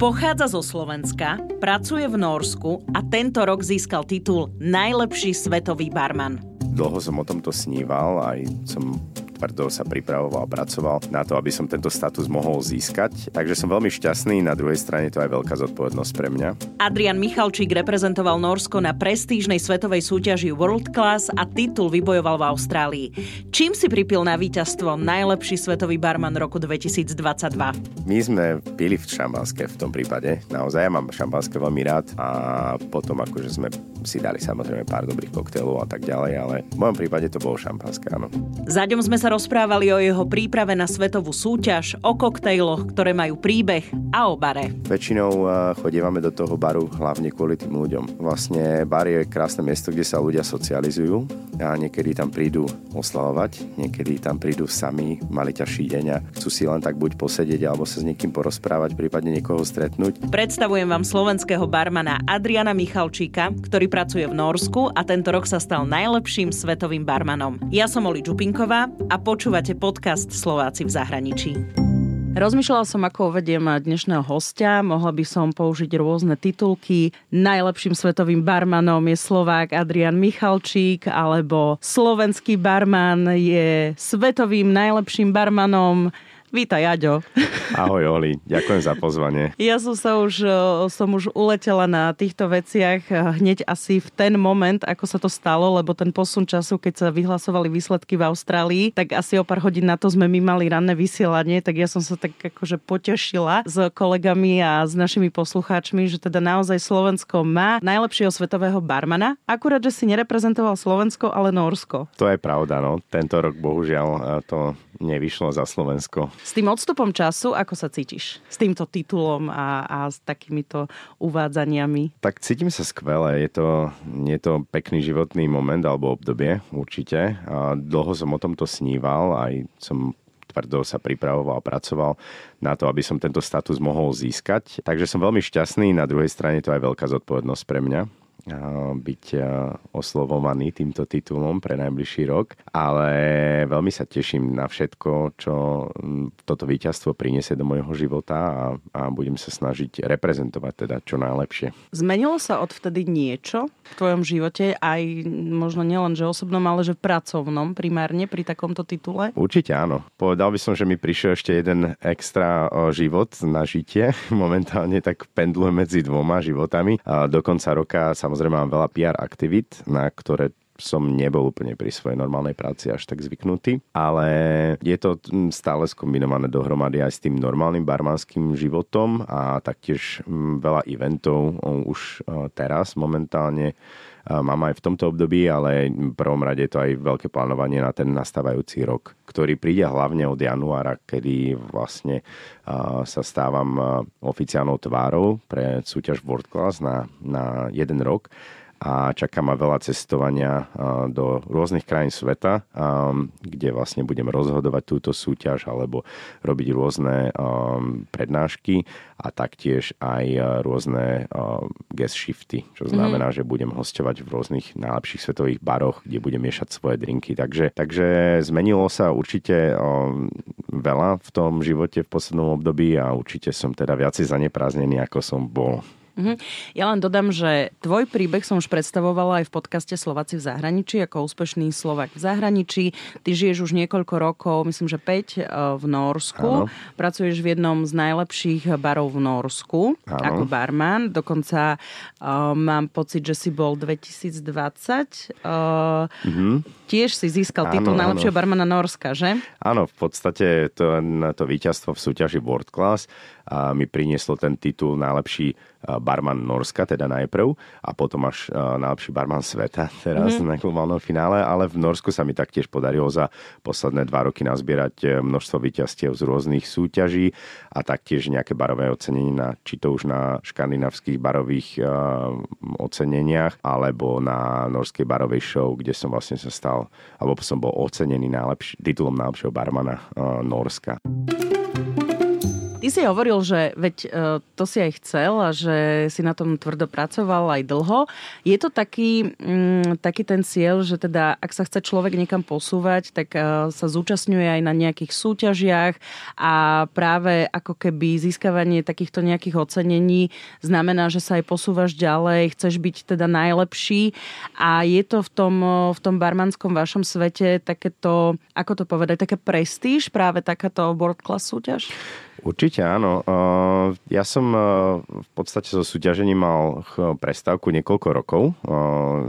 Pochádza zo Slovenska, pracuje v Norsku a tento rok získal titul Najlepší svetový barman. Dlho som o tomto sníval, aj som tvrdo sa pripravoval, pracoval na to, aby som tento status mohol získať. Takže som veľmi šťastný, na druhej strane to aj veľká zodpovednosť pre mňa. Adrian Michalčík reprezentoval Norsko na prestížnej svetovej súťaži World Class a titul vybojoval v Austrálii. Čím si pripil na víťazstvo najlepší svetový barman roku 2022? My sme pili v šampanské v tom prípade. Naozaj ja mám šampanské veľmi rád a potom akože sme si dali samozrejme pár dobrých koktélov a tak ďalej, ale v mojom prípade to bolo šampanské, áno. Zaďom sme sa rozprávali o jeho príprave na svetovú súťaž, o koktejloch, ktoré majú príbeh a o bare. Väčšinou eh, chodívame do toho baru hlavne kvôli tým ľuďom. Vlastne bar je krásne miesto, kde sa ľudia socializujú a niekedy tam prídu oslavovať, niekedy tam prídu sami, mali ťažší deň a chcú si len tak buď posedieť alebo sa s niekým porozprávať, prípadne niekoho stretnúť. Predstavujem vám slovenského barmana Adriana Michalčíka, ktorý pracuje v Norsku a tento rok sa stal najlepším svetovým barmanom. Ja som Oli Čupinková a počúvate podcast Slováci v zahraničí. Rozmýšľala som, ako uvediem dnešného hostia. Mohla by som použiť rôzne titulky. Najlepším svetovým barmanom je Slovák Adrian Michalčík, alebo slovenský barman je svetovým najlepším barmanom Vítaj, Aďo. Ahoj, Oli. Ďakujem za pozvanie. Ja som sa už, som už uletela na týchto veciach hneď asi v ten moment, ako sa to stalo, lebo ten posun času, keď sa vyhlasovali výsledky v Austrálii, tak asi o pár hodín na to sme my mali ranné vysielanie, tak ja som sa tak akože potešila s kolegami a s našimi poslucháčmi, že teda naozaj Slovensko má najlepšieho svetového barmana. Akurát, že si nereprezentoval Slovensko, ale Norsko. To je pravda, no. Tento rok bohužiaľ to nevyšlo za Slovensko. S tým odstupom času, ako sa cítiš? S týmto titulom a, a s takýmito uvádzaniami? Tak cítim sa skvele. Je to, je to pekný životný moment alebo obdobie, určite. A dlho som o tomto sníval, aj som tvrdo sa pripravoval, pracoval na to, aby som tento status mohol získať. Takže som veľmi šťastný, na druhej strane to aj veľká zodpovednosť pre mňa byť oslovovaný týmto titulom pre najbližší rok, ale veľmi sa teším na všetko, čo toto víťazstvo priniesie do môjho života a, a budem sa snažiť reprezentovať teda čo najlepšie. Zmenilo sa odvtedy niečo v tvojom živote, aj možno nielen, že osobnom, ale že pracovnom primárne pri takomto titule? Určite áno. Povedal by som, že mi prišiel ešte jeden extra život na žitie. Momentálne tak pendlujem medzi dvoma životami. A do konca roka sa Samozrejme mám veľa PR aktivít, na ktoré som nebol úplne pri svojej normálnej práci až tak zvyknutý, ale je to stále skombinované dohromady aj s tým normálnym barmanským životom a taktiež veľa eventov už teraz momentálne mám aj v tomto období, ale v prvom rade je to aj veľké plánovanie na ten nastávajúci rok, ktorý príde hlavne od januára, kedy vlastne sa stávam oficiálnou tvárou pre súťaž World Class na, na jeden rok a čaká ma veľa cestovania do rôznych krajín sveta, kde vlastne budem rozhodovať túto súťaž alebo robiť rôzne prednášky a taktiež aj rôzne guest shifty, čo mhm. znamená, mm-hmm. že budem hostovať v rôznych najlepších svetových baroch, kde budem miešať svoje drinky. Takže, takže zmenilo sa určite veľa v tom živote v poslednom období a určite som teda viacej zaneprázdnený, ako som bol. Mm-hmm. Ja len dodám, že tvoj príbeh som už predstavovala aj v podcaste Slováci v zahraničí, ako úspešný Slovak v zahraničí. Ty žiješ už niekoľko rokov, myslím, že 5 eh, v Norsku. Áno. Pracuješ v jednom z najlepších barov v Norsku Áno. ako barman. Dokonca uh, mám pocit, že si bol 2020. Uh, mm-hmm. Tiež si získal titul áno, najlepšieho áno. barmana Norska, že? Áno, v podstate to, to víťazstvo v súťaži World Class a mi prinieslo ten titul najlepší barman Norska, teda najprv, a potom až najlepší barman sveta teraz mm-hmm. na globálnom finále, ale v Norsku sa mi taktiež podarilo za posledné dva roky nazbierať e, množstvo víťazstiev z rôznych súťaží a taktiež nejaké barové ocenenie, na, či to už na škandinávskych barových uh, oceneniach, alebo na norskej barovej show, kde som vlastne sa stal, alebo som bol ocenený najlepší, titulom najlepšieho barmana uh, Norska. Si hovoril, že veď e, to si aj chcel a že si na tom tvrdo pracoval aj dlho. Je to taký, mm, taký ten cieľ, že teda ak sa chce človek niekam posúvať, tak e, sa zúčastňuje aj na nejakých súťažiach a práve ako keby získavanie takýchto nejakých ocenení znamená, že sa aj posúvaš ďalej, chceš byť teda najlepší a je to v tom, v tom barmanskom vašom svete takéto, ako to povedať, také prestíž, práve takáto world class súťaž? Určite áno. Ja som v podstate so súťažením mal prestávku niekoľko rokov.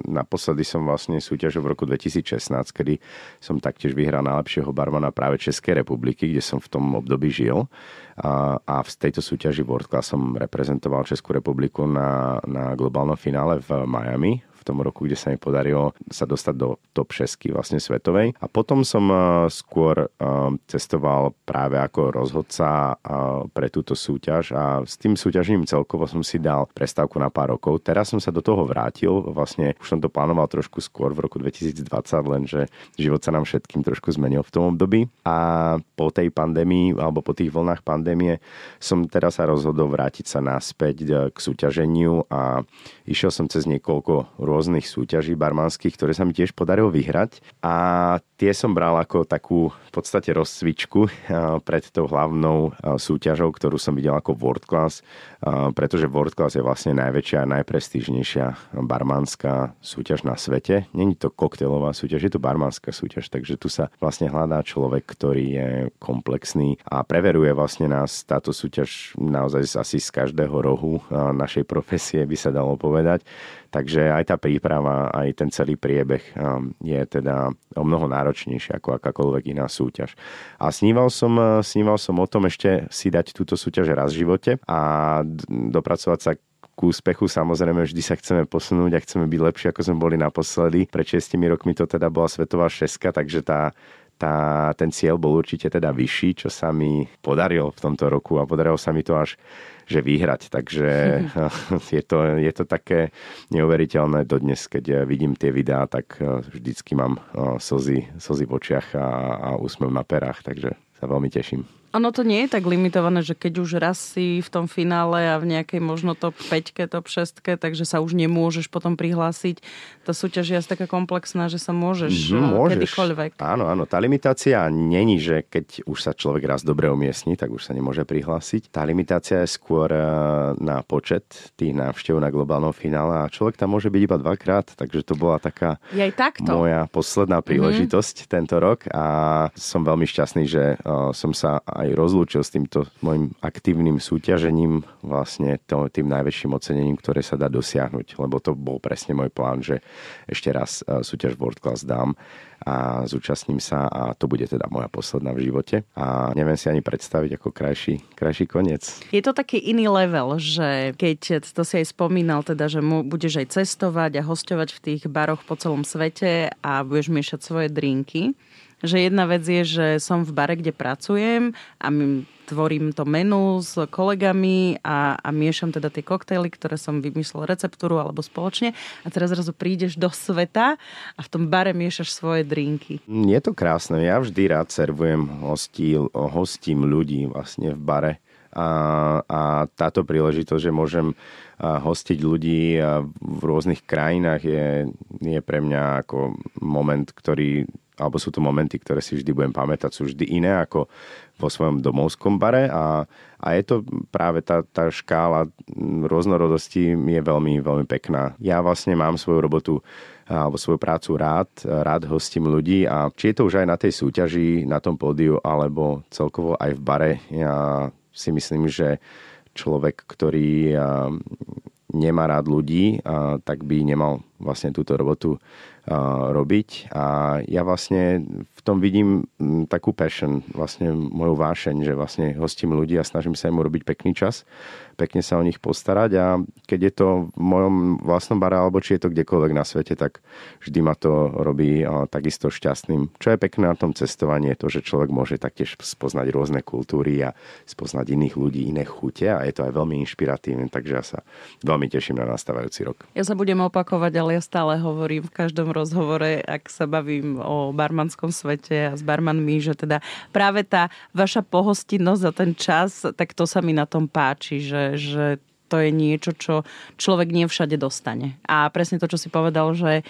Naposledy som vlastne súťažil v roku 2016, kedy som taktiež vyhral najlepšieho barmana práve Českej republiky, kde som v tom období žil. A v tejto súťaži World Class som reprezentoval Českú republiku na, na globálnom finále v Miami v tom roku, kde sa mi podarilo sa dostať do top 6 vlastne svetovej. A potom som eh, skôr eh, cestoval práve ako rozhodca eh, pre túto súťaž a s tým súťažným celkovo som si dal prestávku na pár rokov. Teraz som sa do toho vrátil, vlastne už som to plánoval trošku skôr v roku 2020, lenže život sa nám všetkým trošku zmenil v tom období a po tej pandémii alebo po tých vlnách pandémie som teraz sa rozhodol vrátiť sa naspäť k súťaženiu a išiel som cez niekoľko rôznych súťaží barmanských, ktoré sa mi tiež podarilo vyhrať. A tie som bral ako takú podstate rozcvičku pred tou hlavnou súťažou, ktorú som videl ako World Class, pretože World Class je vlastne najväčšia a najprestížnejšia barmanská súťaž na svete. Není to koktejlová súťaž, je to barmanská súťaž, takže tu sa vlastne hľadá človek, ktorý je komplexný a preveruje vlastne nás táto súťaž naozaj asi z každého rohu našej profesie, by sa dalo povedať. Takže aj tá príprava, aj ten celý priebeh je teda o mnoho náročnejší ako akákoľvek iná súťaž. A sníval som, uh, sníval som o tom ešte si dať túto súťaž raz v živote a dopracovať sa k úspechu. Samozrejme, vždy sa chceme posunúť a chceme byť lepší, ako sme boli naposledy. Pred 6 rokmi to teda bola svetová šeska, takže tá, tá, ten cieľ bol určite teda vyšší, čo sa mi podarilo v tomto roku a podarilo sa mi to až že vyhrať. Takže je to, je to také neuveriteľné dodnes, keď vidím tie videá, tak eh, vždycky mám eh, slzy, slzy v očiach a, a úsmev na perách, takže sa veľmi teším. Ono to nie je tak limitované, že keď už raz si v tom finále a v nejakej možno top 5, top 6, takže sa už nemôžeš potom prihlásiť. Tá súťaž je asi taká komplexná, že sa môžeš, mm, môžeš. kedykoľvek. Áno, áno. Tá limitácia není, že keď už sa človek raz dobre umiestni, tak už sa nemôže prihlásiť. Tá limitácia je skôr eh, na počet tých návštev na globálnom finále a človek tam môže byť iba dvakrát, takže to bola taká moja posledná mhm. príležitosť mm-hmm. tento rok a som veľmi šťastný, že uh, som sa aj rozlúčil s týmto môjim aktívnym súťažením, vlastne tým najväčším ocenením, ktoré sa dá dosiahnuť, lebo to bol presne môj plán, že ešte raz e, súťaž World Class dám a zúčastním sa a to bude teda moja posledná v živote a neviem si ani predstaviť ako krajší, krajší koniec. Je to taký iný level, že keď to si aj spomínal, teda, že mu budeš aj cestovať a hostovať v tých baroch po celom svete a budeš miešať svoje drinky, že jedna vec je, že som v bare, kde pracujem a tvorím to menu s kolegami a, a miešam teda tie koktejly, ktoré som vymyslel receptúru alebo spoločne a teraz zrazu prídeš do sveta a v tom bare miešaš svoje drinky. Je to krásne. Ja vždy rád servujem hostí, hostím ľudí vlastne v bare a, a táto príležitosť, že môžem hostiť ľudí v rôznych krajinách je, je pre mňa ako moment, ktorý alebo sú to momenty, ktoré si vždy budem pamätať, sú vždy iné ako vo svojom domovskom bare a, a je to práve tá, tá škála rôznorodosti je veľmi, veľmi pekná. Ja vlastne mám svoju robotu alebo svoju prácu rád, rád hostím ľudí a či je to už aj na tej súťaži, na tom pódiu, alebo celkovo aj v bare, ja si myslím, že človek, ktorý nemá rád ľudí, tak by nemal vlastne túto robotu robiť. A ja vlastne v tom vidím takú passion, vlastne moju vášeň, že vlastne hostím ľudí a snažím sa im urobiť pekný čas pekne sa o nich postarať a keď je to v mojom vlastnom bare alebo či je to kdekoľvek na svete, tak vždy ma to robí takisto šťastným. Čo je pekné na tom cestovaní je to, že človek môže taktiež spoznať rôzne kultúry a spoznať iných ľudí, iné chute a je to aj veľmi inšpiratívne, takže ja sa veľmi teším na nastávajúci rok. Ja sa budem opakovať, ale ja stále hovorím v každom rozhovore, ak sa bavím o barmanskom svete a s barmanmi, že teda práve tá vaša pohostinnosť za ten čas, tak to sa mi na tom páči, že, že to je niečo, čo človek nie všade dostane. A presne to, čo si povedal, že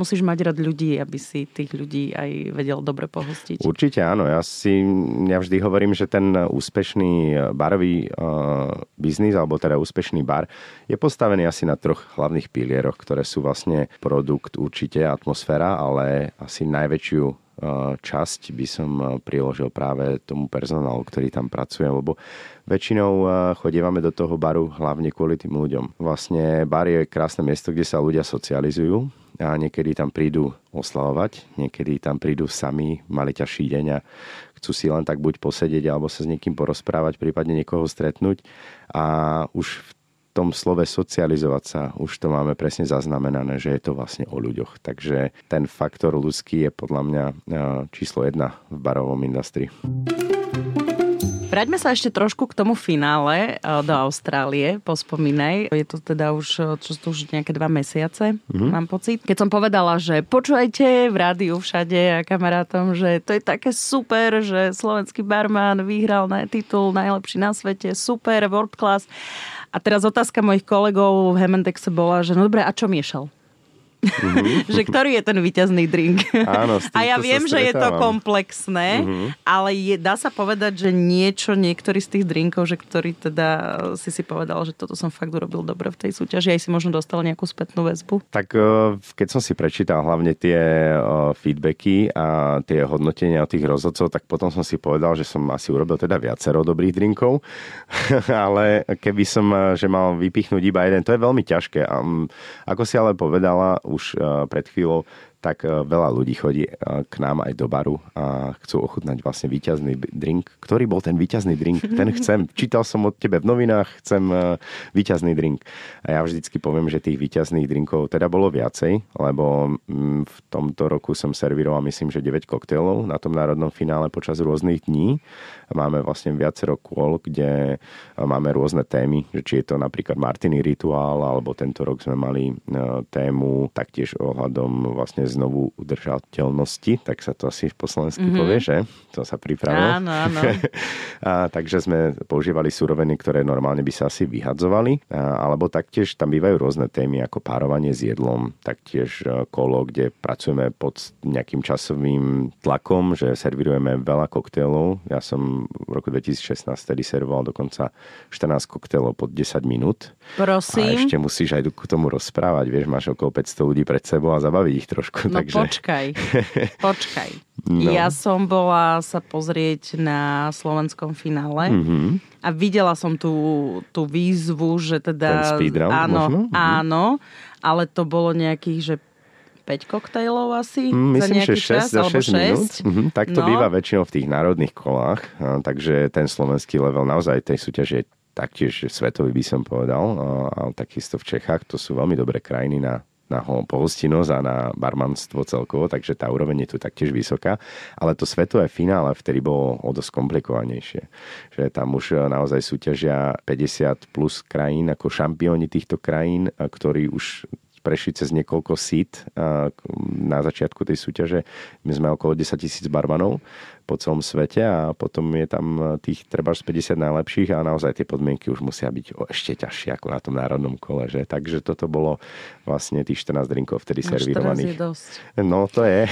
musíš mať rád ľudí, aby si tých ľudí aj vedel dobre pohostiť. Určite áno. Ja, si, ja vždy hovorím, že ten úspešný barový uh, biznis, alebo teda úspešný bar, je postavený asi na troch hlavných pilieroch, ktoré sú vlastne produkt, určite atmosféra, ale asi najväčšiu časť by som priložil práve tomu personálu, ktorý tam pracuje, lebo väčšinou chodívame do toho baru hlavne kvôli tým ľuďom. Vlastne bar je krásne miesto, kde sa ľudia socializujú, a niekedy tam prídu oslavovať, niekedy tam prídu sami, mali ťažší deň a chcú si len tak buď posedieť alebo sa s niekým porozprávať, prípadne niekoho stretnúť a už v tom slove socializovať sa, už to máme presne zaznamenané, že je to vlastne o ľuďoch. Takže ten faktor ľudský je podľa mňa číslo jedna v barovom industrii. Vráťme sa ešte trošku k tomu finále eh, do Austrálie, pospomínaj. Je to teda už, eh, čo to už nejaké dva mesiace, mm-hmm. mám pocit. Keď som povedala, že počujete v rádiu všade a kamarátom, že to je také super, že slovenský barman vyhral na titul najlepší na svete, super, world class. A teraz otázka mojich kolegov v Hemendexe bola, že no dobre, a čo miešal? Mm-hmm. že ktorý je ten víťazný drink. Áno, a ja viem, že je to komplexné, mm-hmm. ale je, dá sa povedať, že niečo, niektorý z tých drinkov, že ktorý teda si si povedal, že toto som fakt urobil dobre v tej súťaži, aj si možno dostal nejakú spätnú väzbu? Tak e, keď som si prečítal hlavne tie e, feedbacky a tie hodnotenia od tých rozhodcov, tak potom som si povedal, že som asi urobil teda viacero dobrých drinkov, ale keby som, e, že mal vypichnúť iba jeden, to je veľmi ťažké. A ako si ale povedala, už eh, pred chvíľou, tak eh, veľa ľudí chodí eh, k nám aj do baru a chcú ochutnať vlastne víťazný drink. Ktorý bol ten víťazný drink? Ten chcem. Čítal som od tebe v novinách, chcem víťazný drink. A ja vždycky poviem, že tých víťazných drinkov teda bolo viacej, lebo mm, v tomto roku som servíroval myslím, že 9 koktejlov na tom národnom finále počas rôznych dní. Máme vlastne viacero kôl, kde máme rôzne témy, že či je to napríklad Martiny rituál, alebo tento rok sme mali tému taktiež ohľadom vlastne znovu udržateľnosti, tak sa to asi po slovensky mm-hmm. povie, že? To sa pripravilo. Áno, áno. a, takže sme používali suroviny, ktoré normálne by sa asi vyhadzovali, a, alebo taktiež tam bývajú rôzne témy ako párovanie s jedlom, taktiež e, kolo, kde pracujeme pod nejakým časovým tlakom, že servirujeme veľa koktélov. Ja som v roku 2016 tedy servoval dokonca 14 koktélov pod 10 minút. Prosím. A ešte musíš aj k tomu rozprávať, vieš, máš okolo 500 ľudí pred sebou a zabaviť ich trošku. No takže... počkaj, počkaj. No. Ja som bola sa pozrieť na slovenskom finále mm-hmm. a videla som tú, tú výzvu, že teda... Ten speedrun áno, možno? Mhm. áno, ale to bolo nejakých, že 5 koktejlov asi mm, Myslím, za nejaký že 6, čas, za 6 alebo 6. minút. Mhm, tak to no. býva väčšinou v tých národných kolách, takže ten slovenský level naozaj tej súťaže je taktiež svetový by som povedal, a takisto v Čechách, to sú veľmi dobré krajiny na na pohostinnosť a na barmanstvo celkovo, takže tá úroveň je tu taktiež vysoká. Ale to svetové finále vtedy bolo o dosť komplikovanejšie. Že tam už e, naozaj súťažia 50 plus krajín ako šampióni týchto krajín, ktorí už prešli cez niekoľko sít na začiatku tej súťaže. My sme okolo 10 tisíc barmanov po celom svete a potom je tam tých treba 50 najlepších a naozaj tie podmienky už musia byť ešte ťažšie ako na tom národnom kole. Že? Takže toto bolo vlastne tých 14 drinkov vtedy servírovaných. Je dosť. No to je.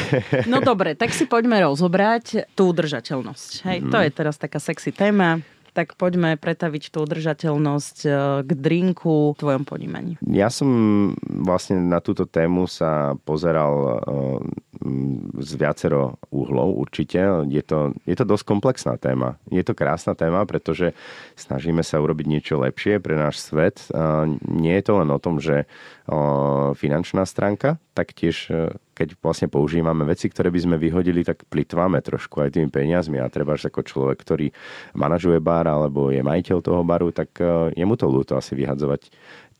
no dobre, tak si poďme rozobrať tú udržateľnosť. Hej, mm. to je teraz taká sexy téma tak poďme pretaviť tú udržateľnosť e, k drinku v tvojom ponímaní. Ja som vlastne na túto tému sa pozeral e, z viacero uhlov určite. Je to, je to dosť komplexná téma. Je to krásna téma, pretože snažíme sa urobiť niečo lepšie pre náš svet. Nie je to len o tom, že finančná stránka, taktiež keď vlastne používame veci, ktoré by sme vyhodili, tak plitváme trošku aj tými peniazmi. A treba ako človek, ktorý manažuje bar alebo je majiteľ toho baru, tak e, je mu to ľúto asi vyhadzovať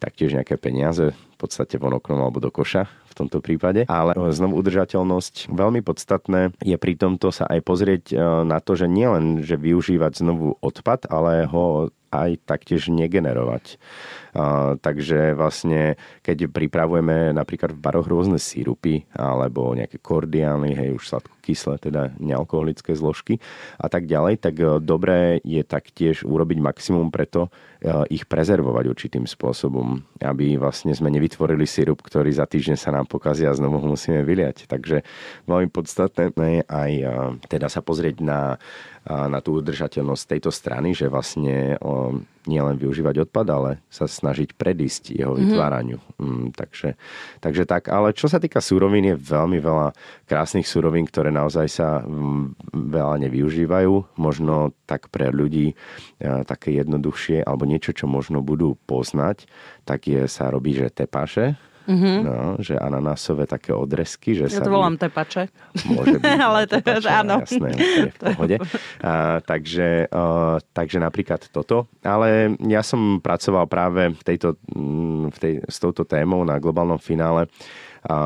taktiež nejaké peniaze podstate von oknom alebo do koša v tomto prípade. Ale znovu udržateľnosť veľmi podstatné je pri tomto sa aj pozrieť e, na to, že nielen, že využívať znovu odpad, ale ho aj taktiež negenerovať. Uh, takže vlastne, keď pripravujeme napríklad v baroch rôzne sírupy alebo nejaké kordiány, hej, už sladko kyslé, teda nealkoholické zložky a tak ďalej, tak e, dobré je taktiež urobiť maximum preto e, ich prezervovať určitým spôsobom, aby vlastne sme nevytvorili sirup, ktorý za týždeň sa nám pokazí a znovu ho musíme vyliať. Takže veľmi podstatné je aj e, teda sa pozrieť na, na tú udržateľnosť tejto strany, že vlastne nielen využívať odpad, ale sa snažiť predísť jeho mm-hmm. vytváraniu. Mm, takže, takže tak, ale čo sa týka súrovín, je veľmi veľa krásnych súrovín, ktoré naozaj sa mm, veľa nevyužívajú. Možno tak pre ľudí e, také jednoduchšie, alebo niečo, čo možno budú poznať, tak je, sa robí, že tepáše, Mm-hmm. No, že ananásové také odresky. Že ja to volám tepače. Môže byť. Ale to tepače, áno. Jasné, je v pohode. A, takže, a, takže napríklad toto. Ale ja som pracoval práve v tejto, mm, v tej, s touto témou na globálnom finále a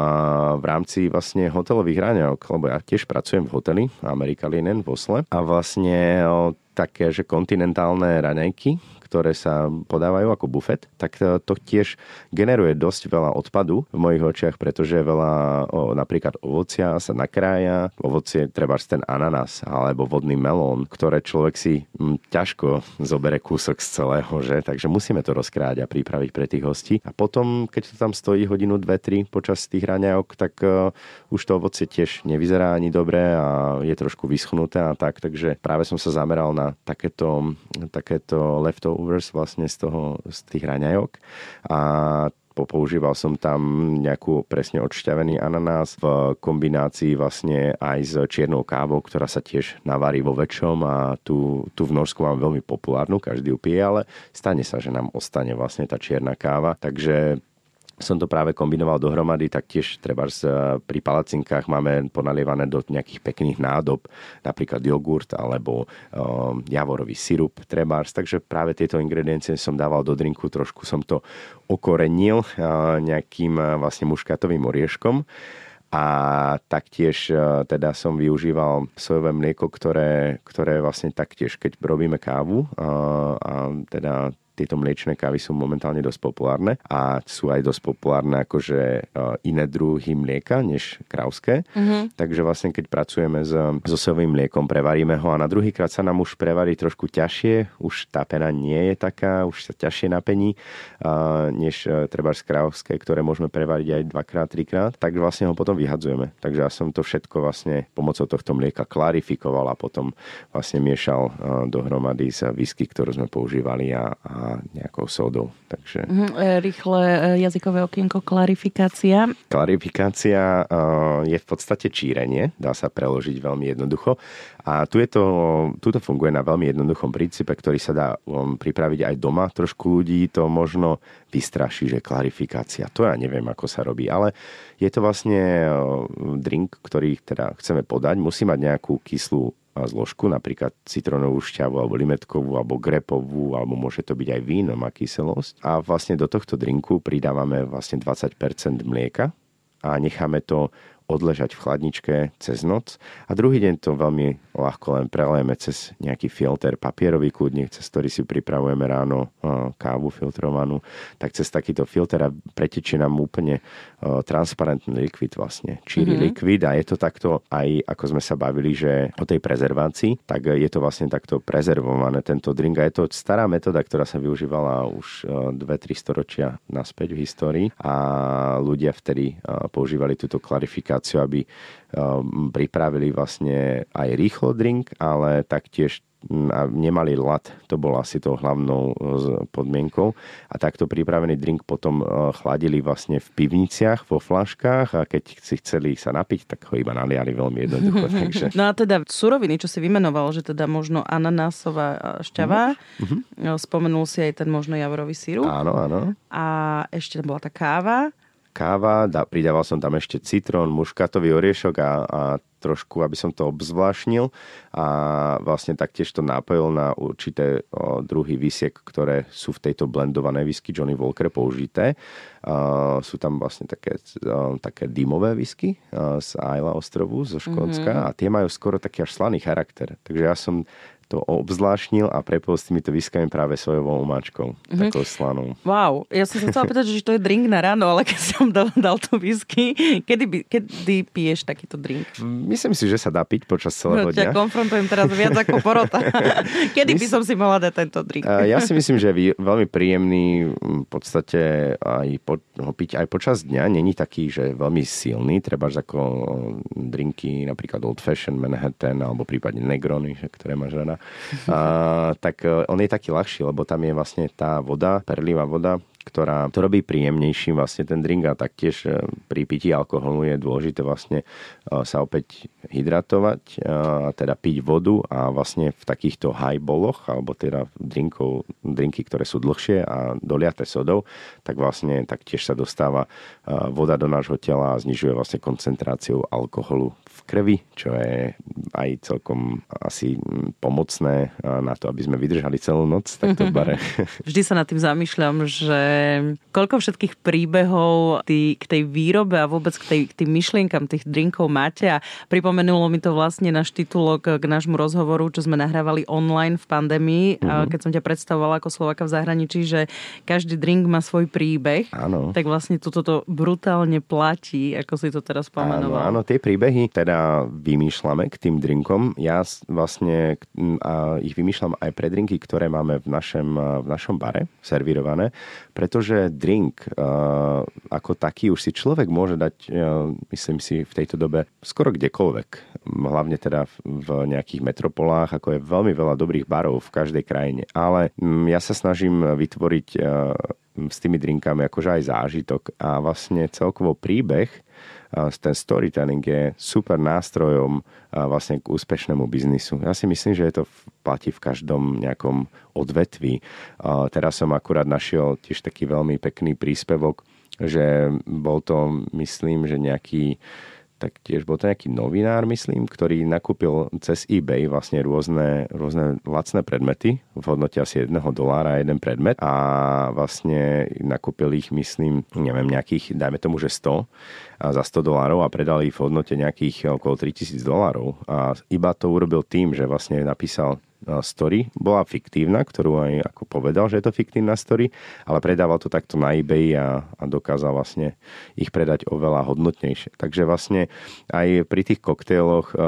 v rámci vlastne hotelových raňajok, lebo ja tiež pracujem v hoteli Amerika Linen v Osle a vlastne také, že kontinentálne raňajky, ktoré sa podávajú ako bufet, tak to tiež generuje dosť veľa odpadu v mojich očiach, pretože veľa o, napríklad ovocia sa nakrája, ovocie treba ten ananás alebo vodný melón, ktoré človek si m, ťažko zobere kúsok z celého, že? Takže musíme to rozkrájať a pripraviť pre tých hostí. A potom, keď to tam stojí hodinu, dve, tri počas tých raňajok, tak uh, už to ovocie tiež nevyzerá ani dobre a je trošku vyschnuté a tak. Takže práve som sa zameral na takéto, takéto leftover Rovers vlastne z, toho, z tých raňajok a používal som tam nejakú presne odšťavený ananás v kombinácii vlastne aj s čiernou kávou, ktorá sa tiež navarí vo väčšom a tu, tu v Norsku mám veľmi populárnu, každý ju pije, ale stane sa, že nám ostane vlastne tá čierna káva. Takže som to práve kombinoval dohromady, tak tiež treba pri palacinkách máme ponalievané do nejakých pekných nádob, napríklad jogurt alebo um, javorový sirup trebárs, takže práve tieto ingrediencie som dával do drinku, trošku som to okorenil uh, nejakým uh, vlastne muškatovým orieškom. A taktiež uh, teda som využíval sojové mlieko, ktoré, ktoré vlastne taktiež, keď robíme kávu uh, a teda tieto mliečne kávy sú momentálne dosť populárne a sú aj dosť populárne akože e, iné druhy mlieka než krauské. Mm-hmm. Takže vlastne keď pracujeme s, so sojovým mliekom, prevaríme ho a na druhý krát sa nám už prevarí trošku ťažšie, už tá pena nie je taká, už sa ťažšie napení, uh, než uh, treba z krauské, ktoré môžeme prevariť aj dvakrát, trikrát, tak vlastne ho potom vyhadzujeme. Takže ja som to všetko vlastne pomocou tohto mlieka klarifikoval a potom vlastne miešal uh, dohromady s whisky, ktorú sme používali a, a nejakou sodou. Takže... Mhm, e, rýchle e, jazykové okienko, klarifikácia. Klarifikácia e, je v podstate čírenie, dá sa preložiť veľmi jednoducho. A tu, je to, tu to funguje na veľmi jednoduchom princípe, ktorý sa dá um, pripraviť aj doma. Trošku ľudí to možno vystraší, že klarifikácia, to ja neviem, ako sa robí, ale je to vlastne drink, ktorý teda chceme podať. Musí mať nejakú kyslú zložku, napríklad citrónovú šťavu alebo limetkovú alebo grepovú, alebo môže to byť aj víno, má kyselosť. A vlastne do tohto drinku pridávame vlastne 20% mlieka a necháme to odležať v chladničke cez noc a druhý deň to veľmi ľahko len prelejeme cez nejaký filter, papierový kľudník, cez ktorý si pripravujeme ráno kávu filtrovanú, tak cez takýto filter a pretečie nám úplne transparentný likvid vlastne, číri mm-hmm. likvid a je to takto aj, ako sme sa bavili, že o tej prezervácii, tak je to vlastne takto prezervované tento drink. A je to stará metóda, ktorá sa využívala už 2-3 storočia naspäť v histórii a ľudia vtedy používali túto klarifikáciu organizáciu, aby um, pripravili vlastne aj rýchlo drink, ale taktiež nemali lat, to bolo asi tou hlavnou uh, podmienkou. A takto pripravený drink potom uh, chladili vlastne v pivniciach, vo flaškách a keď si chceli sa napiť, tak ho iba naliali veľmi jednoducho. Takže... No a teda suroviny, čo si vymenoval, že teda možno ananásová šťava, mm-hmm. spomenul si aj ten možno javorový sírup. Áno, áno. A ešte bola tá káva káva, dá, pridával som tam ešte citrón, muškatový oriešok a, a trošku, aby som to obzvlášnil a vlastne taktiež to nápojil na určité o, druhy visiek, ktoré sú v tejto blendovanej whisky Johnny Walker použité. A, sú tam vlastne také, o, také dymové whisky z Isla ostrovu zo Škótska mm-hmm. a tie majú skoro taký až slaný charakter. Takže ja som to obzvlášnil a prepol s týmito viskami práve sojovou umáčkou, mm-hmm. takou slanou. Wow, ja som sa chcela pýtať, že to je drink na ráno, ale keď som dal, dal to whisky, kedy, kedy piješ takýto drink? Myslím si, že sa dá piť počas celého no, dňa. Ťa konfrontujem teraz viac ako porota. kedy by som si mohla dať tento drink? ja si myslím, že je veľmi príjemný v podstate aj po, ho piť aj počas dňa. Není taký, že veľmi silný, treba ako drinky, napríklad Old Fashion, Manhattan alebo prípadne Negrony, ktoré máš rada a, tak e, on je taký ľahší, lebo tam je vlastne tá voda, perlivá voda, ktorá to robí príjemnejším vlastne ten drink a taktiež e, pri pití alkoholu je dôležité vlastne e, sa opäť hydratovať, a teda piť vodu a vlastne v takýchto highballoch alebo teda drinkov, drinky, ktoré sú dlhšie a doliaté sodou, tak vlastne taktiež sa dostáva voda do nášho tela a znižuje vlastne koncentráciu alkoholu v krvi, čo je aj celkom asi pomocné na to, aby sme vydržali celú noc takto v bare. Vždy sa nad tým zamýšľam, že koľko všetkých príbehov tý, k tej výrobe a vôbec k, tej, k tým myšlienkam tých drinkov máte a pripomenulo mi to vlastne náš titulok k nášmu rozhovoru, čo sme nahrávali online v pandémii, mm-hmm. keď som ťa predstavovala ako Slovaka v zahraničí, že každý drink má svoj príbeh. Áno. Tak vlastne toto to brutálne platí, ako si to teraz pomenoval. Áno, áno, tie príbehy teda vymýšľame k tým drinkom. Ja vlastne a ich vymýšľam aj pre drinky, ktoré máme v našom, v našom bare servírované, pretože drink uh, ako taký už si človek môže dať, uh, myslím si, v tejto dobe skoro kdekoľvek. Hlavne teda v nejakých metropolách, ako je veľmi veľa dobrých barov v každej krajine. Ale um, ja sa snažím vytvoriť uh, s tými drinkami akože aj zážitok a vlastne celkovo príbeh ten storytelling je super nástrojom vlastne k úspešnému biznisu. Ja si myslím, že je to platí v každom nejakom odvetví. Teraz som akurát našiel tiež taký veľmi pekný príspevok, že bol to, myslím, že nejaký tak tiež bol to nejaký novinár, myslím, ktorý nakúpil cez eBay vlastne rôzne, rôzne lacné predmety v hodnote asi jedného dolára jeden predmet. A vlastne nakúpil ich, myslím, neviem, nejakých, dajme tomu, že 100 a za 100 dolárov a predali ich v hodnote nejakých okolo 3000 dolárov a iba to urobil tým, že vlastne napísal story bola fiktívna, ktorú aj ako povedal, že je to fiktívna story, ale predával to takto na eBay a, a dokázal vlastne ich predať oveľa hodnotnejšie. Takže vlastne aj pri tých koktejloch uh,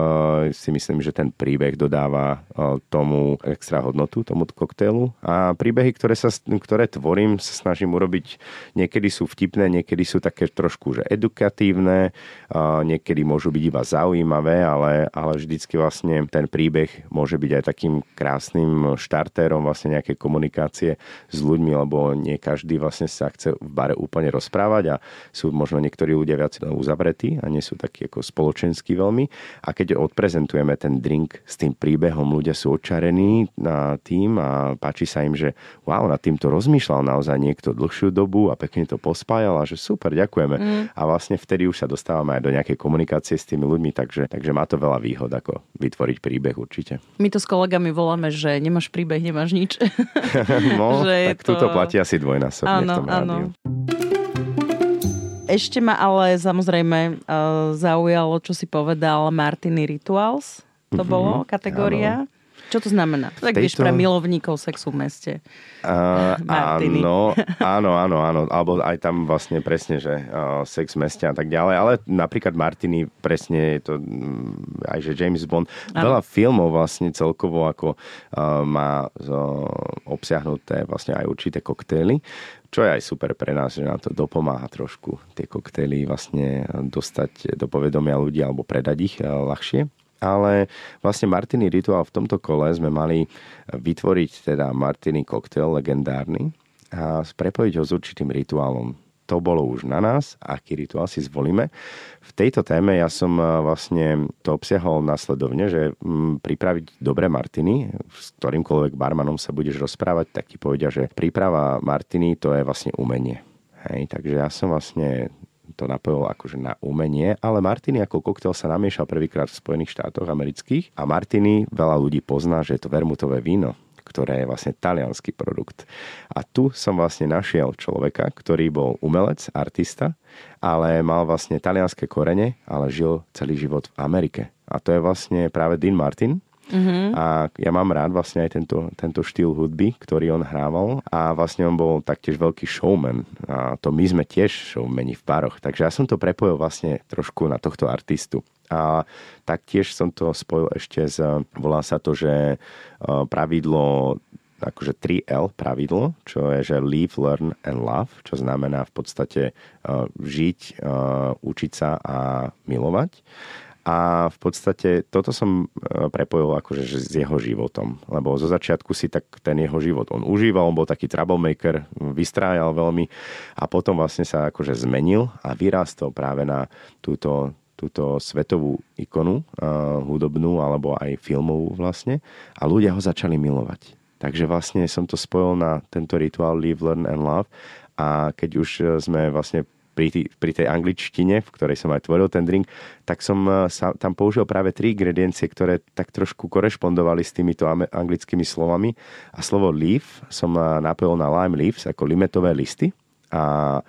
si myslím, že ten príbeh dodáva uh, tomu extra hodnotu, tomu koktejlu a príbehy, ktoré, sa, ktoré tvorím, sa snažím urobiť, niekedy sú vtipné, niekedy sú také trošku že edukatívne, uh, niekedy môžu byť iba zaujímavé, ale, ale vždycky vlastne ten príbeh môže byť aj takým krásnym štartérom vlastne nejaké komunikácie s ľuďmi, lebo nie každý vlastne sa chce v bare úplne rozprávať a sú možno niektorí ľudia viac uzavretí a nie sú takí ako spoločenskí veľmi. A keď odprezentujeme ten drink s tým príbehom, ľudia sú očarení na tým a páči sa im, že wow, nad týmto rozmýšľal naozaj niekto dlhšiu dobu a pekne to pospájal a že super, ďakujeme. Mm. A vlastne vtedy už sa dostávame aj do nejakej komunikácie s tými ľuďmi, takže, takže má to veľa výhod, ako vytvoriť príbeh určite. My to s kolegami voláme, že nemáš príbeh, nemáš nič. no, že tak to... túto platí asi dvojnásobne áno, v tom áno. Ešte ma ale samozrejme uh, zaujalo, čo si povedal Martiny Rituals. To mm-hmm, bolo kategória. Áno. Čo to znamená? Tak tejto... pre milovníkov sexu v meste. Uh, áno, áno, áno, áno. Alebo aj tam vlastne presne, že uh, sex v meste a tak ďalej. Ale napríklad Martiny, presne je to um, aj že James Bond. Áno. Veľa filmov vlastne celkovo ako uh, má uh, obsiahnuté vlastne aj určité koktély čo je aj super pre nás, že nám to dopomáha trošku tie koktejly vlastne dostať do povedomia ľudí alebo predať ich ľahšie ale vlastne Martiny Rituál v tomto kole sme mali vytvoriť teda Martiny koktail legendárny a prepojiť ho s určitým rituálom. To bolo už na nás, aký rituál si zvolíme. V tejto téme ja som e, vlastne to obsiahol následovne, že mm, pripraviť dobré martiny, s ktorýmkoľvek barmanom sa budeš rozprávať, tak ti povedia, že príprava martiny to je vlastne umenie. Hej, takže ja som vlastne to napojilo akože na umenie, ale Martini ako koktel sa namiešal prvýkrát v Spojených štátoch amerických a Martini veľa ľudí pozná, že je to vermutové víno ktoré je vlastne talianský produkt. A tu som vlastne našiel človeka, ktorý bol umelec, artista, ale mal vlastne talianské korene, ale žil celý život v Amerike. A to je vlastne práve Dean Martin, Uh-huh. A ja mám rád vlastne aj tento, tento štýl hudby, ktorý on hrával a vlastne on bol taktiež veľký showman. A to my sme tiež showmeni v pároch. Takže ja som to prepojil vlastne trošku na tohto artistu. A taktiež som to spojil ešte s, volá sa to, že pravidlo akože 3L pravidlo, čo je, že live, learn and love, čo znamená v podstate uh, žiť, uh, učiť sa a milovať. A v podstate toto som prepojil akože s jeho životom, lebo zo začiatku si tak ten jeho život on užíval, on bol taký troublemaker, vystrájal veľmi a potom vlastne sa akože zmenil a vyrástol práve na túto túto svetovú ikonu uh, hudobnú alebo aj filmovú vlastne. A ľudia ho začali milovať. Takže vlastne som to spojil na tento rituál Live, Learn and Love. A keď už sme vlastne pri, tý, pri tej angličtine, v ktorej som aj tvoril ten drink, tak som sa tam použil práve tri ingrediencie, ktoré tak trošku korešpondovali s týmito anglickými slovami. A slovo leaf som napojil na lime leaves, ako limetové listy. A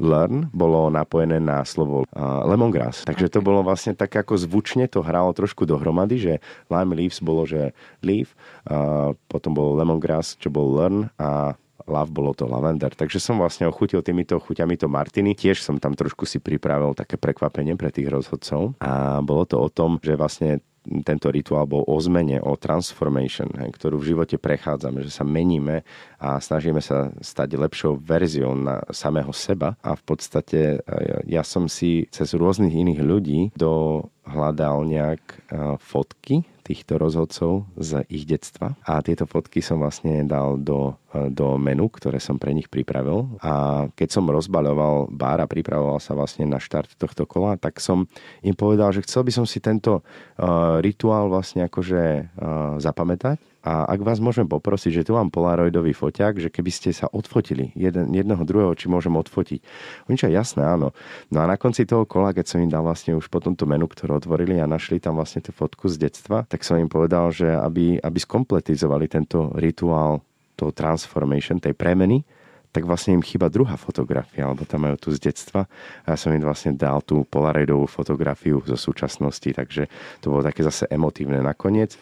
learn bolo napojené na slovo uh, lemongrass. Takže to bolo vlastne tak ako zvučne to hralo trošku dohromady, že lime leaves bolo, že leaf, uh, potom bol lemongrass, čo bol learn a love bolo to lavender. Takže som vlastne ochutil týmito chuťami to martiny. Tiež som tam trošku si pripravil také prekvapenie pre tých rozhodcov. A bolo to o tom, že vlastne tento rituál bol o zmene, o transformation, ktorú v živote prechádzame, že sa meníme a snažíme sa stať lepšou verziou na samého seba. A v podstate e, ja som si cez rôznych iných ľudí dohľadal nejak e, fotky týchto rozhodcov z ich detstva. A tieto fotky som vlastne dal do, do menu, ktoré som pre nich pripravil. A keď som rozbaľoval bar a pripravoval sa vlastne na štart tohto kola, tak som im povedal, že chcel by som si tento uh, rituál vlastne akože uh, zapamätať a ak vás môžem poprosiť, že tu mám polaroidový foťák, že keby ste sa odfotili jeden, jedného druhého, či môžem odfotiť. Oni čo, jasné, áno. No a na konci toho kola, keď som im dal vlastne už potom tú menu, ktorú otvorili a našli tam vlastne tú fotku z detstva, tak som im povedal, že aby, aby skompletizovali tento rituál toho transformation, tej premeny, tak vlastne im chýba druhá fotografia, alebo tam majú tu z detstva. A ja som im vlastne dal tú polaroidovú fotografiu zo súčasnosti, takže to bolo také zase emotívne nakoniec.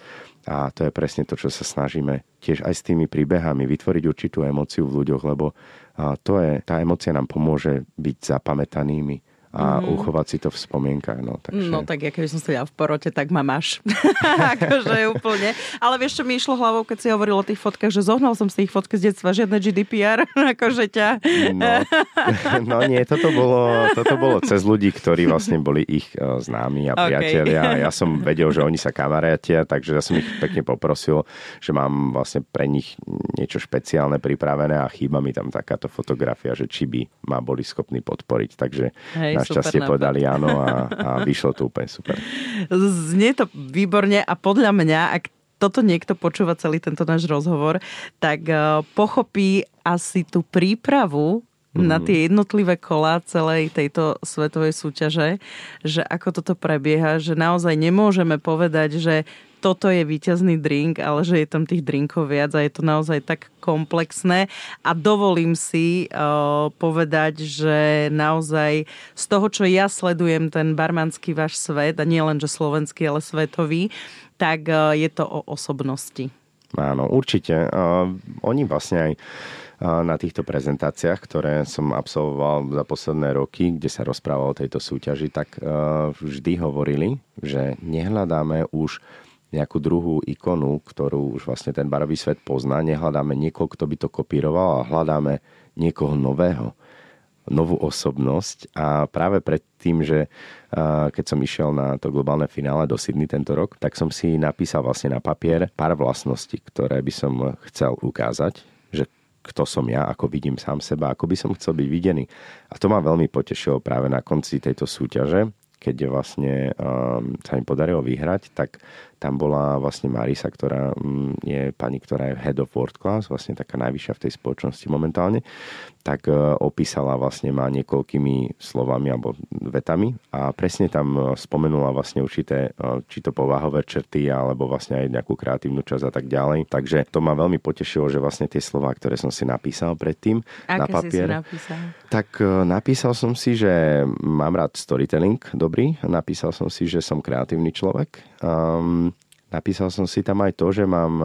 A to je presne to, čo sa snažíme tiež aj s tými príbehami vytvoriť určitú emóciu v ľuďoch, lebo to je, tá emócia nám pomôže byť zapamätanými a mm. uchovať si to v spomienkach. No, takže... no tak ja keby som sedela v porote, tak ma máš. akože úplne. Ale vieš, čo mi išlo hlavou, keď si hovoril o tých fotkách, že zohnal som si ich fotky z detstva, žiadne GDPR, akože ťa. no, no nie, toto bolo, toto bolo cez ľudí, ktorí vlastne boli ich uh, známi a priatelia. Okay. Ja som vedel, že oni sa kamarátia, takže ja som ich pekne poprosil, že mám vlastne pre nich niečo špeciálne pripravené a chýba mi tam takáto fotografia, že či by ma boli schopní podporiť. Takže Hej, našťastie povedali áno a, a vyšlo to úplne super. Znie to výborne a podľa mňa, ak toto niekto počúva celý tento náš rozhovor, tak uh, pochopí asi tú prípravu na mhm. tie jednotlivé kola celej tejto svetovej súťaže, že ako toto prebieha, že naozaj nemôžeme povedať, že toto je víťazný drink, ale že je tam tých drinkov viac a je to naozaj tak komplexné. A dovolím si uh, povedať, že naozaj z toho, čo ja sledujem, ten barmanský váš svet, a nie len, že slovenský, ale svetový, tak uh, je to o osobnosti. Áno, určite. Uh, oni vlastne aj na týchto prezentáciách, ktoré som absolvoval za posledné roky, kde sa rozprával o tejto súťaži, tak vždy hovorili, že nehľadáme už nejakú druhú ikonu, ktorú už vlastne ten barový svet pozná. Nehľadáme niekoho, kto by to kopíroval, a hľadáme niekoho nového, novú osobnosť. A práve pred tým, že keď som išiel na to globálne finále do Sydney tento rok, tak som si napísal vlastne na papier pár vlastností, ktoré by som chcel ukázať, že kto som ja, ako vidím sám seba, ako by som chcel byť videný. A to ma veľmi potešilo práve na konci tejto súťaže, keď vlastne um, sa mi podarilo vyhrať, tak tam bola vlastne Marisa, ktorá mm, je pani, ktorá je head of world class, vlastne taká najvyššia v tej spoločnosti momentálne, tak e, opísala vlastne ma niekoľkými slovami alebo vetami a presne tam e, spomenula vlastne určité, e, či to povahové črty alebo vlastne aj nejakú kreatívnu časť a tak ďalej. Takže to ma veľmi potešilo, že vlastne tie slova, ktoré som si napísal predtým Aké na papier, si napísal? tak napísal som si, že mám rád storytelling dobrý, napísal som si, že som kreatívny človek, um, napísal som si tam aj to, že mám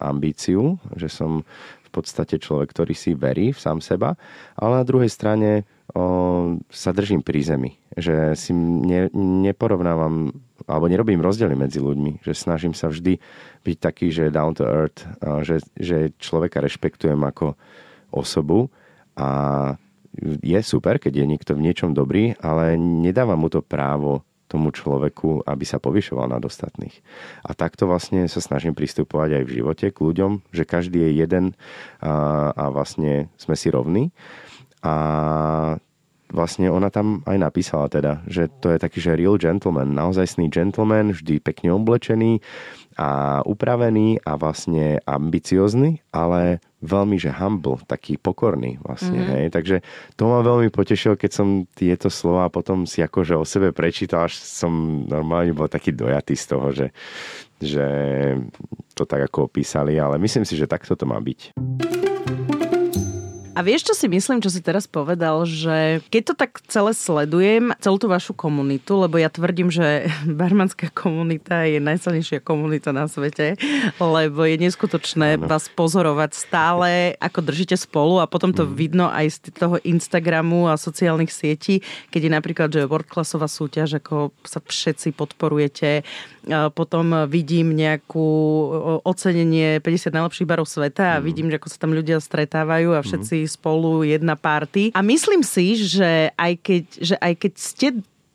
ambíciu, že som v podstate človek, ktorý si verí v sám seba, ale na druhej strane o, sa držím pri zemi. Že si ne, neporovnávam alebo nerobím rozdiely medzi ľuďmi. Že snažím sa vždy byť taký, že down to earth, že, že človeka rešpektujem ako osobu a je super, keď je niekto v niečom dobrý, ale nedáva mu to právo tomu človeku, aby sa povyšoval nad ostatných. A takto vlastne sa snažím pristupovať aj v živote k ľuďom, že každý je jeden a, a vlastne sme si rovní. A vlastne ona tam aj napísala teda, že to je taký, že real gentleman, naozajstný gentleman, vždy pekne oblečený a upravený a vlastne ambiciozný, ale veľmi, že humble, taký pokorný vlastne, mm-hmm. hej. Takže to ma veľmi potešilo, keď som tieto slova potom si akože o sebe prečítal, až som normálne bol taký dojatý z toho, že, že to tak ako opísali, ale myslím si, že takto to má byť. A vieš, čo si myslím, čo si teraz povedal, že keď to tak celé sledujem, celú tú vašu komunitu, lebo ja tvrdím, že barmanská komunita je najsilnejšia komunita na svete, lebo je neskutočné ano. vás pozorovať stále, ako držíte spolu a potom to mm. vidno aj z toho Instagramu a sociálnych sietí, keď je napríklad, že world classová súťaž, ako sa všetci podporujete, potom vidím nejakú ocenenie 50 najlepších barov sveta a mm. vidím, že ako sa tam ľudia stretávajú a všetci spolu jedna party. A myslím si, že aj keď, že aj keď ste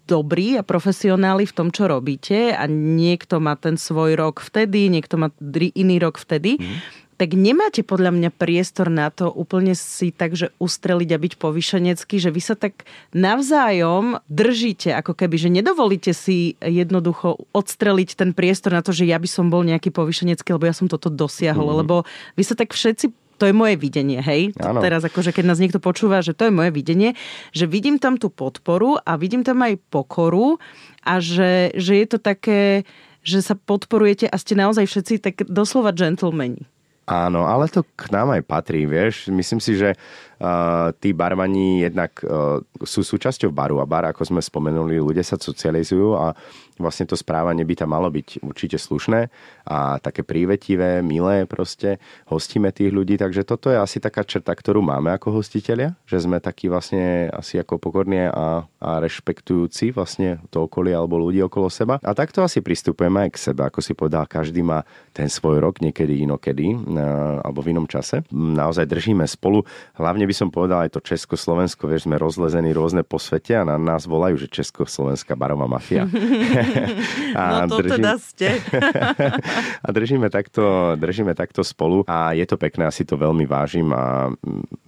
dobrí a profesionáli v tom, čo robíte a niekto má ten svoj rok vtedy, niekto má iný rok vtedy, mm tak nemáte podľa mňa priestor na to úplne si tak, že ustreliť a byť povyšenecký, že vy sa tak navzájom držíte, ako keby, že nedovolíte si jednoducho odstreliť ten priestor na to, že ja by som bol nejaký povyšenecký, lebo ja som toto dosiahol, mm. lebo vy sa tak všetci to je moje videnie, hej. Ano. Teraz akože keď nás niekto počúva, že to je moje videnie, že vidím tam tú podporu a vidím tam aj pokoru a že, že je to také, že sa podporujete a ste naozaj všetci tak doslova gentlemani. Áno, ale to k nám aj patrí, vieš. Myslím si, že tí barmani jednak uh, sú súčasťou baru a bar, ako sme spomenuli, ľudia sa socializujú a vlastne to správanie by tam malo byť určite slušné a také prívetivé, milé proste. Hostíme tých ľudí, takže toto je asi taká črta, ktorú máme ako hostitelia, že sme takí vlastne asi ako pokorní a, a rešpektujúci vlastne to okolie alebo ľudí okolo seba. A takto asi pristupujeme aj k sebe, ako si povedal, každý má ten svoj rok, niekedy inokedy alebo v inom čase. Naozaj držíme spolu. Hlavne by som povedal aj to Československo, vieš, sme rozlezení rôzne po svete a na nás volajú, že Československá barová mafia. a no to držím... teda ste. a držíme takto, držíme takto spolu a je to pekné, asi to veľmi vážim a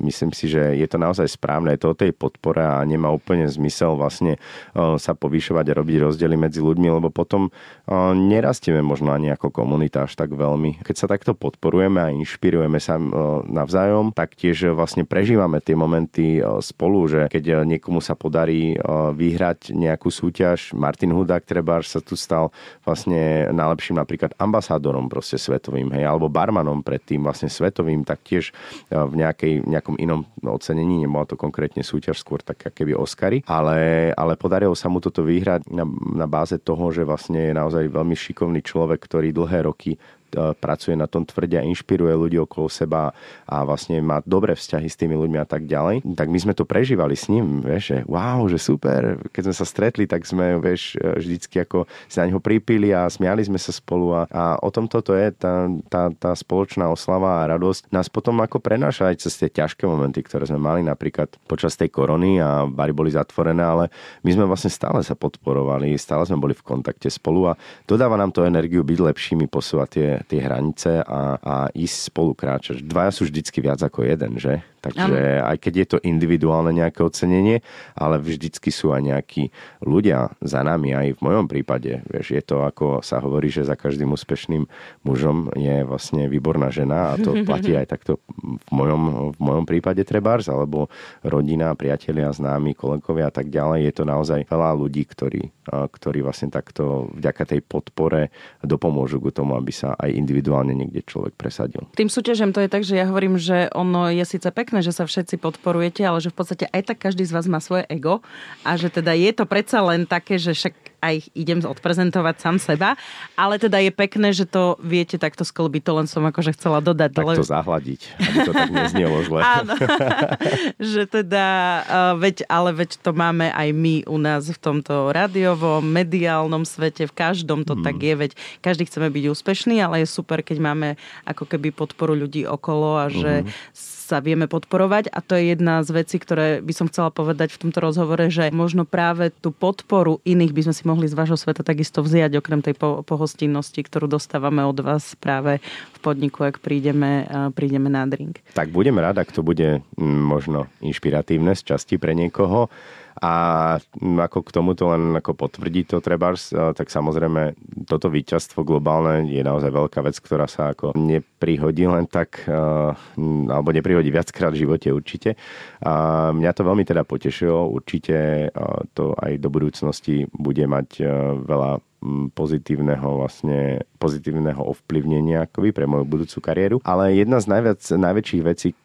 myslím si, že je to naozaj správne, je to o tej podpore a nemá úplne zmysel vlastne sa povýšovať a robiť rozdiely medzi ľuďmi, lebo potom nerastieme možno ani ako komunita až tak veľmi. Keď sa takto podporujeme a inšpirujeme sa navzájom, tak tiež vlastne prežívame tie momenty spolu, že keď niekomu sa podarí vyhrať nejakú súťaž, Martin Hudák Trebar sa tu stal vlastne najlepším napríklad ambasádorom proste svetovým, hej, alebo barmanom predtým vlastne svetovým, tak tiež v nejakej, nejakom inom ocenení, nebola to konkrétne súťaž, skôr tak keby Oscary, ale, ale podarilo sa mu toto vyhrať na, na báze toho, že vlastne je naozaj veľmi šikovný človek, ktorý dlhé roky pracuje na tom tvrde a inšpiruje ľudí okolo seba a vlastne má dobré vzťahy s tými ľuďmi a tak ďalej. Tak my sme to prežívali s ním, vieš, že wow, že super. Keď sme sa stretli, tak sme, vieš, e, vždycky ako si na neho pripili a smiali sme sa spolu a, a o tom toto je tá, tá, tá spoločná oslava a radosť. Nás potom ako prenáša aj cez tie ťažké momenty, ktoré sme mali napríklad počas tej korony a bary boli zatvorené, ale my sme vlastne stále sa podporovali, stále sme boli v kontakte spolu a dodáva nám to energiu byť lepšími, posúvať tie, tie hranice a, a ísť spolu kráčať. Dvaja sú vždycky viac ako jeden, že? Takže aj keď je to individuálne nejaké ocenenie, ale vždycky sú aj nejakí ľudia za nami, aj v mojom prípade. Vieš, je to ako sa hovorí, že za každým úspešným mužom je vlastne výborná žena a to platí aj takto v mojom, v mojom prípade trebárs, alebo rodina, priatelia, známi, kolegovia a tak ďalej. Je to naozaj veľa ľudí, ktorí, ktorí vlastne takto vďaka tej podpore dopomôžu k tomu, aby sa aj individuálne niekde človek presadil. Tým súťažem to je tak, že ja hovorím, že ono je síce pekné, pekné, že sa všetci podporujete, ale že v podstate aj tak každý z vás má svoje ego a že teda je to predsa len také, že však a ich idem odprezentovať sám seba, ale teda je pekné, že to viete takto sklbiť, to len som akože chcela dodať. Tak to zahladiť, aby to tak neznielo zle. Áno, že teda, uh, veď, ale veď to máme aj my u nás v tomto radiovom, mediálnom svete, v každom to hmm. tak je, veď každý chceme byť úspešný, ale je super, keď máme ako keby podporu ľudí okolo a že hmm sa vieme podporovať a to je jedna z vecí, ktoré by som chcela povedať v tomto rozhovore, že možno práve tú podporu iných by sme si mohli z vášho sveta takisto vziať, okrem tej po- pohostinnosti, ktorú dostávame od vás práve v podniku, ak prídeme, prídeme na drink. Tak budem rád, ak to bude možno inšpiratívne z časti pre niekoho. A ako k tomuto len ako potvrdí to Trebars, tak samozrejme toto víťazstvo globálne je naozaj veľká vec, ktorá sa ako neprihodí len tak, alebo neprihodí viackrát v živote určite. A mňa to veľmi teda potešilo, určite to aj do budúcnosti bude mať veľa pozitívneho vlastne, pozitívneho ovplyvnenia akoby pre moju budúcu kariéru. Ale jedna z najviac, najväčších vecí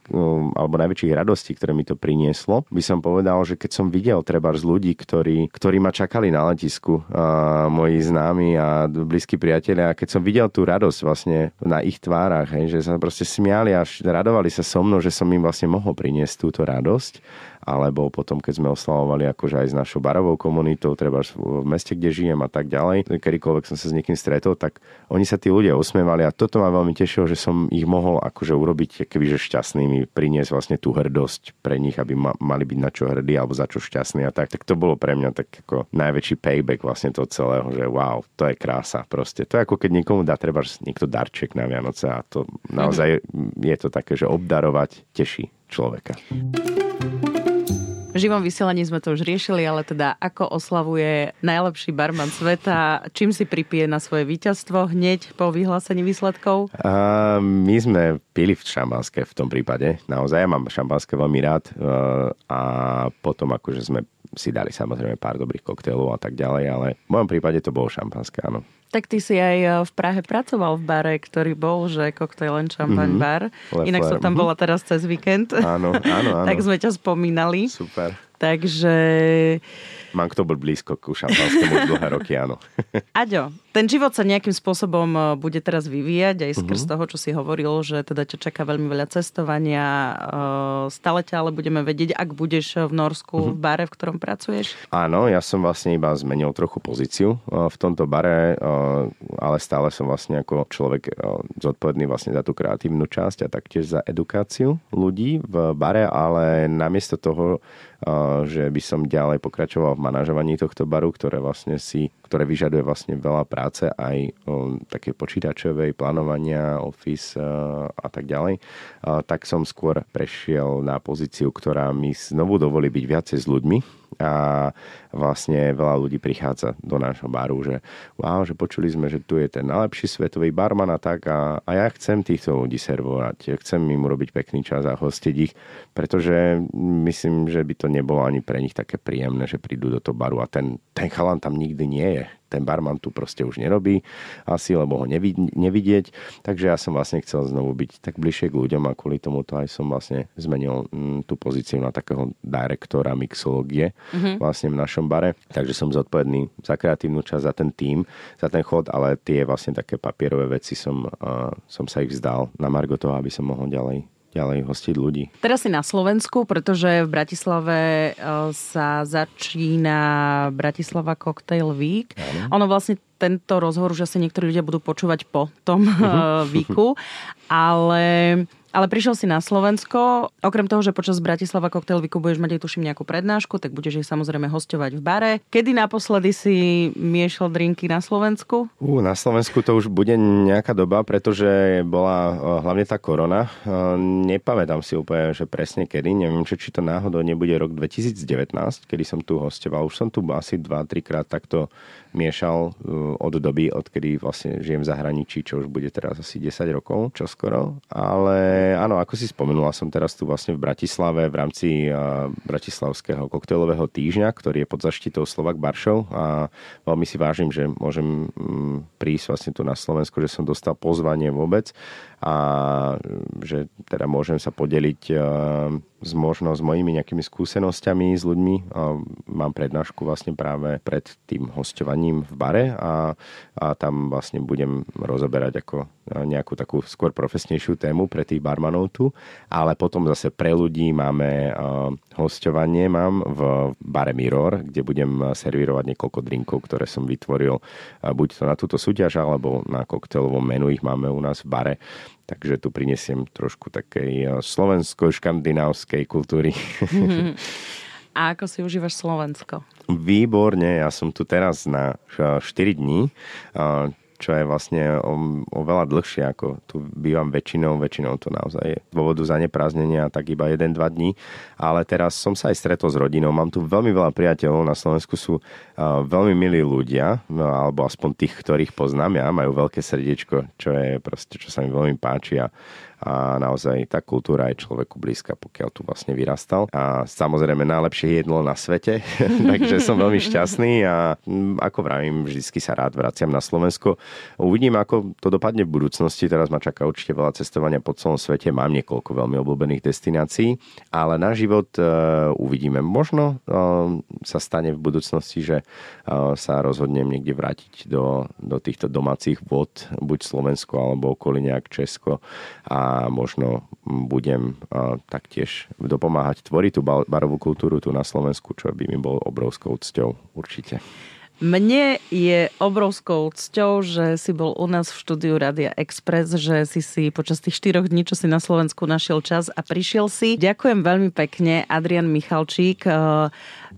alebo najväčších radostí, ktoré mi to prinieslo, by som povedal, že keď som videl treba z ľudí, ktorí, ktorí ma čakali na letisku, a moji známi a blízki priatelia, a keď som videl tú radosť vlastne na ich tvárach, hej, že sa proste smiali a radovali sa so mnou, že som im vlastne mohol priniesť túto radosť, alebo potom, keď sme oslavovali akože aj s našou barovou komunitou, treba v meste, kde žijem a tak ďalej, kedykoľvek som sa s niekým stretol, tak oni sa tí ľudia usmievali a toto ma veľmi tešilo, že som ich mohol akože urobiť kebyže šťastnými, priniesť vlastne tú hrdosť pre nich, aby ma, mali byť na čo hrdí alebo za čo šťastní a tak. Tak to bolo pre mňa tak ako najväčší payback vlastne toho celého, že wow, to je krása proste. To je ako keď niekomu dá treba niekto darček na Vianoce a to naozaj je to také, že obdarovať teší človeka. V živom vysielaní sme to už riešili, ale teda ako oslavuje najlepší barman sveta, čím si pripije na svoje víťazstvo hneď po vyhlásení výsledkov? A my sme pili v šampanské v tom prípade. Naozaj, ja mám šampanské veľmi rád a potom akože sme si dali samozrejme pár dobrých koktejlov a tak ďalej, ale v mojom prípade to bolo šampanské, áno. Tak ty si aj e, v Prahe pracoval v bare, ktorý bol, že koktejl len champagne mm-hmm. bar. Le Inak som tam bola teraz cez víkend. Áno, áno, áno. tak sme ťa spomínali. Super. Takže Mám k tomu blízko ku šampanskému dlhé roky, áno. Aďo, ten život sa nejakým spôsobom e, bude teraz vyvíjať aj skrz uh-huh. toho, čo si hovoril, že teda ťa čaká veľmi veľa cestovania. E, stále ťa ale budeme vedieť, ak budeš v Norsku uh-huh. v bare, v ktorom pracuješ? Áno, ja som vlastne iba zmenil trochu pozíciu e, v tomto bare, ale stále som vlastne ako človek zodpovedný vlastne za tú kreatívnu časť a taktiež za edukáciu ľudí v bare, ale namiesto toho, že by som ďalej pokračoval v manažovaní tohto baru, ktoré vlastne si, ktoré vyžaduje vlastne veľa práce aj také počítačovej plánovania, office a tak ďalej, tak som skôr prešiel na pozíciu, ktorá mi znovu dovolí byť viacej s ľuďmi, a vlastne veľa ľudí prichádza do nášho baru, že wow, že počuli sme, že tu je ten najlepší svetový barman a tak a, a ja chcem týchto ľudí servovať, chcem im urobiť pekný čas a hostiť ich, pretože myslím, že by to nebolo ani pre nich také príjemné, že prídu do toho baru a ten, ten chalan tam nikdy nie je ten barman tu proste už nerobí asi, lebo ho nevidieť. Takže ja som vlastne chcel znovu byť tak bližšie k ľuďom a kvôli tomu to aj som vlastne zmenil mm, tú pozíciu na takého direktora mixológie mm-hmm. vlastne v našom bare. Takže som zodpovedný za kreatívnu časť, za ten tým, za ten chod, ale tie vlastne také papierové veci som, uh, som sa ich vzdal na margo toho, aby som mohol ďalej ďalej hostiť ľudí. Teraz si na Slovensku, pretože v Bratislave e, sa začína Bratislava Cocktail Week. Ano. Ono vlastne tento rozhovor už asi niektorí ľudia budú počúvať po tom uh-huh. víku, ale ale prišiel si na Slovensko. Okrem toho, že počas Bratislava Koktejlviku budeš mať aj tuším nejakú prednášku, tak budeš jej samozrejme hostovať v bare. Kedy naposledy si miešal drinky na Slovensku? Uh, na Slovensku to už bude nejaká doba, pretože bola uh, hlavne tá korona. Uh, nepamätám si úplne, že presne kedy. Neviem, či, či to náhodou nebude rok 2019, kedy som tu hostoval. Už som tu asi 2-3 krát takto miešal uh, od doby, odkedy vlastne žijem v zahraničí, čo už bude teraz asi 10 rokov, čo skoro. Ale áno, ako si spomenula, som teraz tu vlastne v Bratislave v rámci uh, Bratislavského koktejlového týždňa, ktorý je pod zaštitou Slovak Baršov a veľmi si vážim, že môžem um, prísť vlastne tu na Slovensku, že som dostal pozvanie vôbec a že teda môžem sa podeliť uh, s možno s mojimi nejakými skúsenosťami s ľuďmi. Mám prednášku vlastne práve pred tým hostovaním v bare a, a tam vlastne budem rozoberať ako nejakú takú skôr profesnejšiu tému pre tých barmanov tu, ale potom zase pre ľudí máme hostovanie mám v bare Mirror, kde budem servírovať niekoľko drinkov, ktoré som vytvoril buď to na túto súťaž, alebo na koktejlovom menu ich máme u nás v bare takže tu prinesiem trošku takej eh, slovensko-škandinávskej kultúry. A ako si užívaš Slovensko? Výborne, ja som tu teraz na 4 eh, dní, eh, čo je vlastne oveľa dlhšie, ako tu bývam väčšinou, väčšinou to naozaj je dôvodu zaneprázdnenia tak iba 1-2 dní, ale teraz som sa aj stretol s rodinou, mám tu veľmi veľa priateľov, na Slovensku sú veľmi milí ľudia, no, alebo aspoň tých, ktorých poznám. Ja, majú veľké srdiečko, čo je proste, čo sa mi veľmi páči. A a naozaj tá kultúra je človeku blízka, pokiaľ tu vlastne vyrastal. A samozrejme najlepšie jedlo na svete, takže som veľmi šťastný a mm, ako vravím, vždy sa rád vraciam na Slovensko. Uvidím, ako to dopadne v budúcnosti. Teraz ma čaká určite veľa cestovania po celom svete. Mám niekoľko veľmi obľúbených destinácií, ale na život uh, uvidíme. Možno uh, sa stane v budúcnosti, že uh, sa rozhodnem niekde vrátiť do, do týchto domácich vod, buď Slovensko alebo okolí nejak Česko a a možno budem taktiež dopomáhať tvoriť tú barovú kultúru tu na Slovensku, čo by mi bol obrovskou cťou určite. Mne je obrovskou cťou, že si bol u nás v štúdiu Radia Express, že si si počas tých štyroch dní, čo si na Slovensku našiel čas a prišiel si. Ďakujem veľmi pekne, Adrian Michalčík.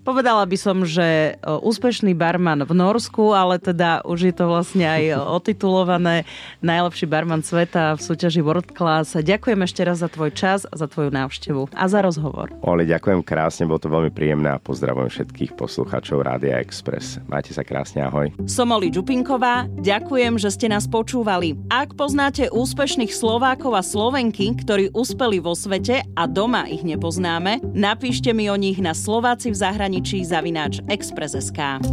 Povedala by som, že úspešný barman v Norsku, ale teda už je to vlastne aj otitulované najlepší barman sveta v súťaži World Class. Ďakujem ešte raz za tvoj čas, za tvoju návštevu a za rozhovor. Oli, ďakujem krásne, bolo to veľmi príjemné a pozdravujem všetkých poslucháčov Rádia Express. Majte sa krásne, ahoj. Som Oli Čupinková, ďakujem, že ste nás počúvali. Ak poznáte úspešných Slovákov a Slovenky, ktorí uspeli vo svete a doma ich nepoznáme, napíšte mi o nich na Slováci v zahraničí zavináč Express.sk.